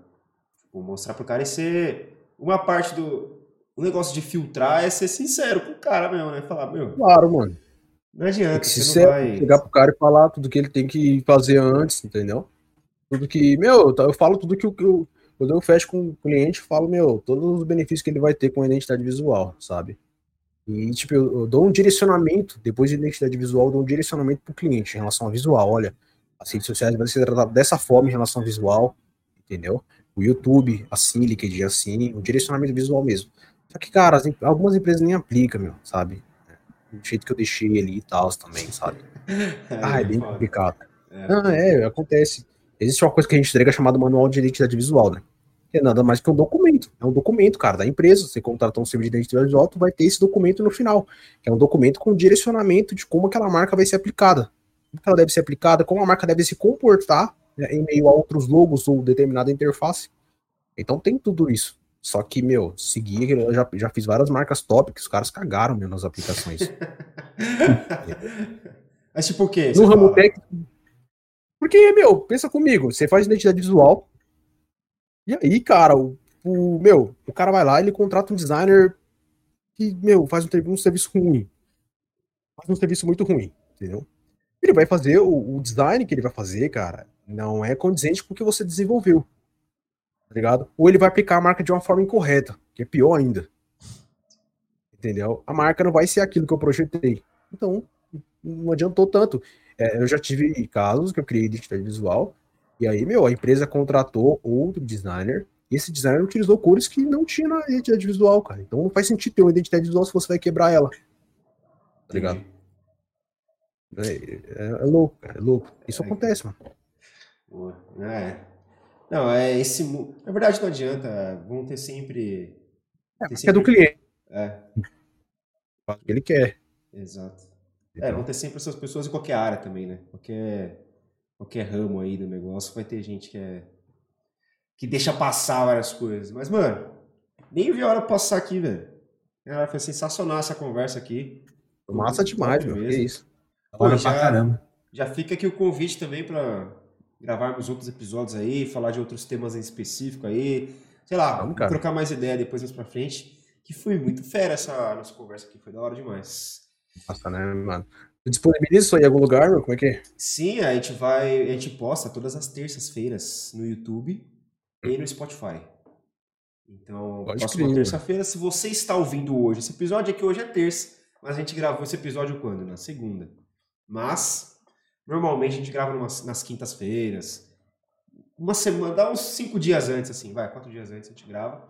Tipo, mostrar pro cara e ser uma parte do. O negócio de filtrar é ser sincero com o cara mesmo, né? Falar, meu. Claro, mano. Não adianta. Tem não vai... chegar pro cara e falar tudo que ele tem que fazer antes, entendeu? Tudo que. Meu, eu falo tudo que eu. Quando eu fecho com o cliente, eu falo, meu, todos os benefícios que ele vai ter com a identidade visual, sabe? E, tipo, eu, eu dou um direcionamento, depois de identidade visual, eu dou um direcionamento pro cliente em relação ao visual. Olha, as redes sociais vão ser tratadas dessa forma em relação ao visual, entendeu? O YouTube, assim, LinkedIn, assim, o direcionamento visual mesmo. Só que, cara, algumas empresas nem aplicam, meu, sabe? Do jeito que eu deixei ali e tal também, sabe? ah, é bem complicado. É. Ah, é, acontece. Existe uma coisa que a gente entrega chamada manual de identidade visual, né? Que é nada mais que um documento. É um documento, cara, da empresa. Você contratou um serviço de identidade visual, tu vai ter esse documento no final. Que é um documento com direcionamento de como aquela marca vai ser aplicada. Como ela deve ser aplicada, como a marca deve se comportar né, em meio a outros logos ou determinada interface. Então tem tudo isso. Só que, meu, seguir, eu já, já fiz várias marcas top que os caras cagaram, meu, nas aplicações. Mas tipo o quê? No ramo técnico. Porque, meu, pensa comigo, você faz identidade visual, e aí, cara, o, o, meu, o cara vai lá, ele contrata um designer que, meu, faz um, um serviço ruim. Faz um serviço muito ruim, entendeu? Ele vai fazer, o, o design que ele vai fazer, cara, não é condizente com o que você desenvolveu tá ligado? Ou ele vai aplicar a marca de uma forma incorreta, que é pior ainda. Entendeu? A marca não vai ser aquilo que eu projetei. Então, não adiantou tanto. É, eu já tive casos que eu criei identidade visual, e aí, meu, a empresa contratou outro designer, e esse designer utilizou cores que não tinha na identidade visual, cara. Então não faz sentido ter uma identidade visual se você vai quebrar ela. Tá ligado? É, é, é louco, cara, é louco. Isso é, acontece, mano. É, não, é esse. Na verdade, não adianta. Vão ter sempre. É, ter sempre... é do cliente. É. Ele quer. Exato. É, vão ter sempre essas pessoas em qualquer área também, né? Qualquer, qualquer ramo aí do negócio vai ter gente que é. que deixa passar várias coisas. Mas, mano, nem vi a hora passar aqui, velho. Cara, foi sensacional essa conversa aqui. Massa demais, meu. Que isso. Pô, já, já fica aqui o convite também para gravarmos outros episódios aí, falar de outros temas em específico aí. Sei lá, Vamos, trocar mais ideia depois mais pra frente. Que foi muito fera essa nossa conversa aqui, foi da hora demais. Nossa, né, mano? Disponibiliza isso aí em algum lugar, meu? Como é que é? Sim, a gente vai. A gente posta todas as terças-feiras no YouTube e no Spotify. Então, Pode próxima terça-feira, se você está ouvindo hoje, esse episódio aqui hoje é terça, mas a gente gravou esse episódio quando? Na segunda. Mas Normalmente a gente grava numas, nas quintas-feiras. Uma semana, dá uns cinco dias antes, assim, vai, quatro dias antes a gente grava.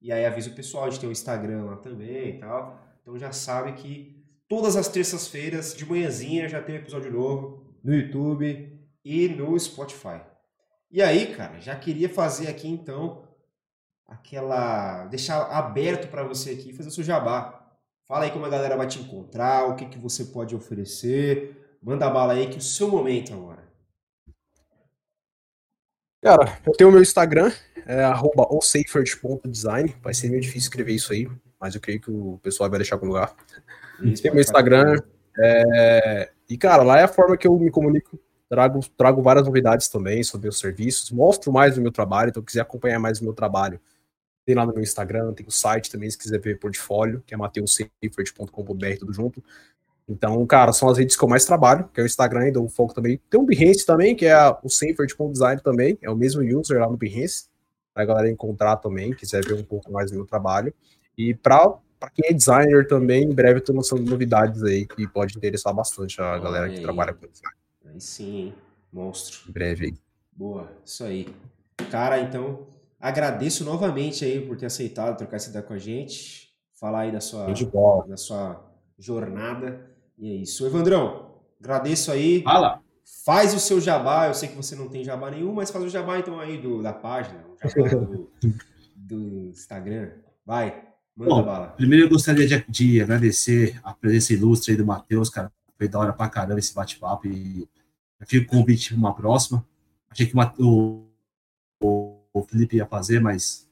E aí avisa o pessoal, a gente tem o Instagram lá também e tal. Então já sabe que todas as terças-feiras, de manhãzinha, já tem um episódio novo no YouTube e no Spotify. E aí, cara, já queria fazer aqui então aquela. deixar aberto para você aqui fazer o seu jabá. Fala aí como a galera vai te encontrar, o que, que você pode oferecer, Manda bala aí que o seu momento agora. Cara, eu tenho o meu Instagram, é @osafert.design. Vai ser meio difícil escrever isso aí, mas eu creio que o pessoal vai deixar algum lugar. Isso, tem meu Instagram. É... E, cara, lá é a forma que eu me comunico. Trago, trago várias novidades também sobre os serviços, mostro mais do meu trabalho, então quiser acompanhar mais o meu trabalho, tem lá no meu Instagram, tem o site também, se quiser ver portfólio, que é mateusseifert.com.br, tudo junto. Então, cara, são as redes que eu mais trabalho, que é o Instagram e dou foco também. Tem o Behance também, que é o Design também, é o mesmo user lá no Behance, pra galera encontrar também, quiser ver um pouco mais do meu trabalho. E para quem é designer também, em breve eu tô lançando novidades aí que pode interessar bastante a galera que trabalha com design. Aí sim, monstro. Em breve aí. Boa, isso aí. Cara, então, agradeço novamente aí por ter aceitado trocar essa ideia com a gente, falar aí da sua, da sua jornada. E é isso. Evandrão, agradeço aí. Fala. Faz o seu jabá. Eu sei que você não tem jabá nenhum, mas faz o jabá então aí do, da página, o jabá do, do Instagram. Vai. Bom, primeiro eu gostaria de, de, agradecer a presença ilustre aí do Matheus, cara. Foi da hora pra caramba esse bate-papo e fico com o convite para uma próxima. Achei que o, o, o, Felipe ia fazer, mas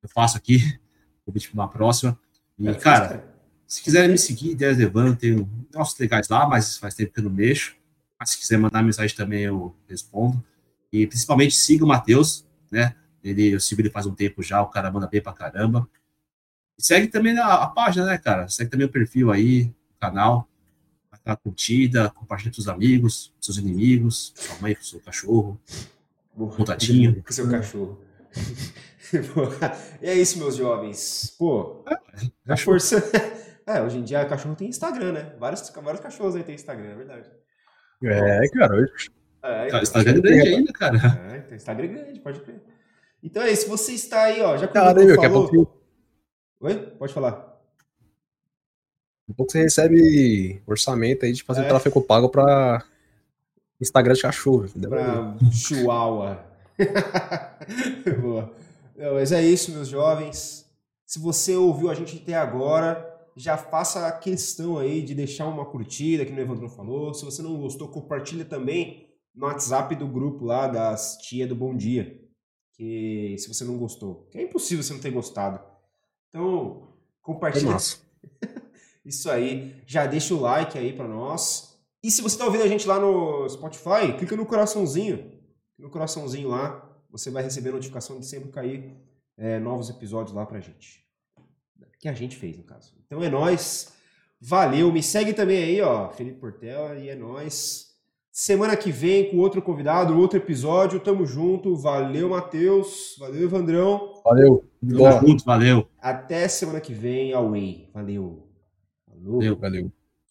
eu faço aqui, convite para uma próxima. E, é, cara, se quiserem me seguir, Ideias Levando, tem nossos legais lá, mas faz tempo que eu não mexo. Mas se quiser mandar mensagem também, eu respondo. E principalmente siga o Matheus, né? Ele, eu sigo ele faz um tempo já, o cara manda bem pra caramba. E segue também a, a página, né, cara? Segue também o perfil aí, o canal. A curtida, compartilha com seus amigos, seus inimigos, sua mãe, com seu cachorro, montadinho. Com seu cachorro. e é isso, meus jovens. Pô, é, a força. É, hoje em dia o cachorro tem Instagram, né? Vários, vários cachorros aí tem Instagram, é verdade. É, cara. É, então, Instagram é grande ainda, cara. É, tem Instagram é grande, pode crer. Então é isso, você está aí, ó. Já cara, aí, falou... Oi? Pode falar. A pouco você recebe orçamento aí de fazer é. tráfego pago para Instagram de cachorro. Pra chihuahua. Boa. Não, mas é isso, meus jovens. Se você ouviu a gente até agora, já faça a questão aí de deixar uma curtida, que o Evandro falou. Se você não gostou, compartilha também no WhatsApp do grupo lá das tia do Bom Dia. Que se você não gostou, que é impossível você não ter gostado. Então, compartilha. É Isso aí. Já deixa o like aí para nós. E se você está ouvindo a gente lá no Spotify, clica no coraçãozinho. No coraçãozinho lá, você vai receber notificação de sempre cair é, novos episódios lá pra gente. Que a gente fez, no caso. Então é nós. Valeu. Me segue também aí, ó, Felipe Portela, e é nós. Semana que vem com outro convidado, outro episódio. Tamo junto. Valeu, Matheus. Valeu, Evandrão. Valeu. Tamo junto, valeu. Até semana que vem, Away. Valeu. Valeu. valeu.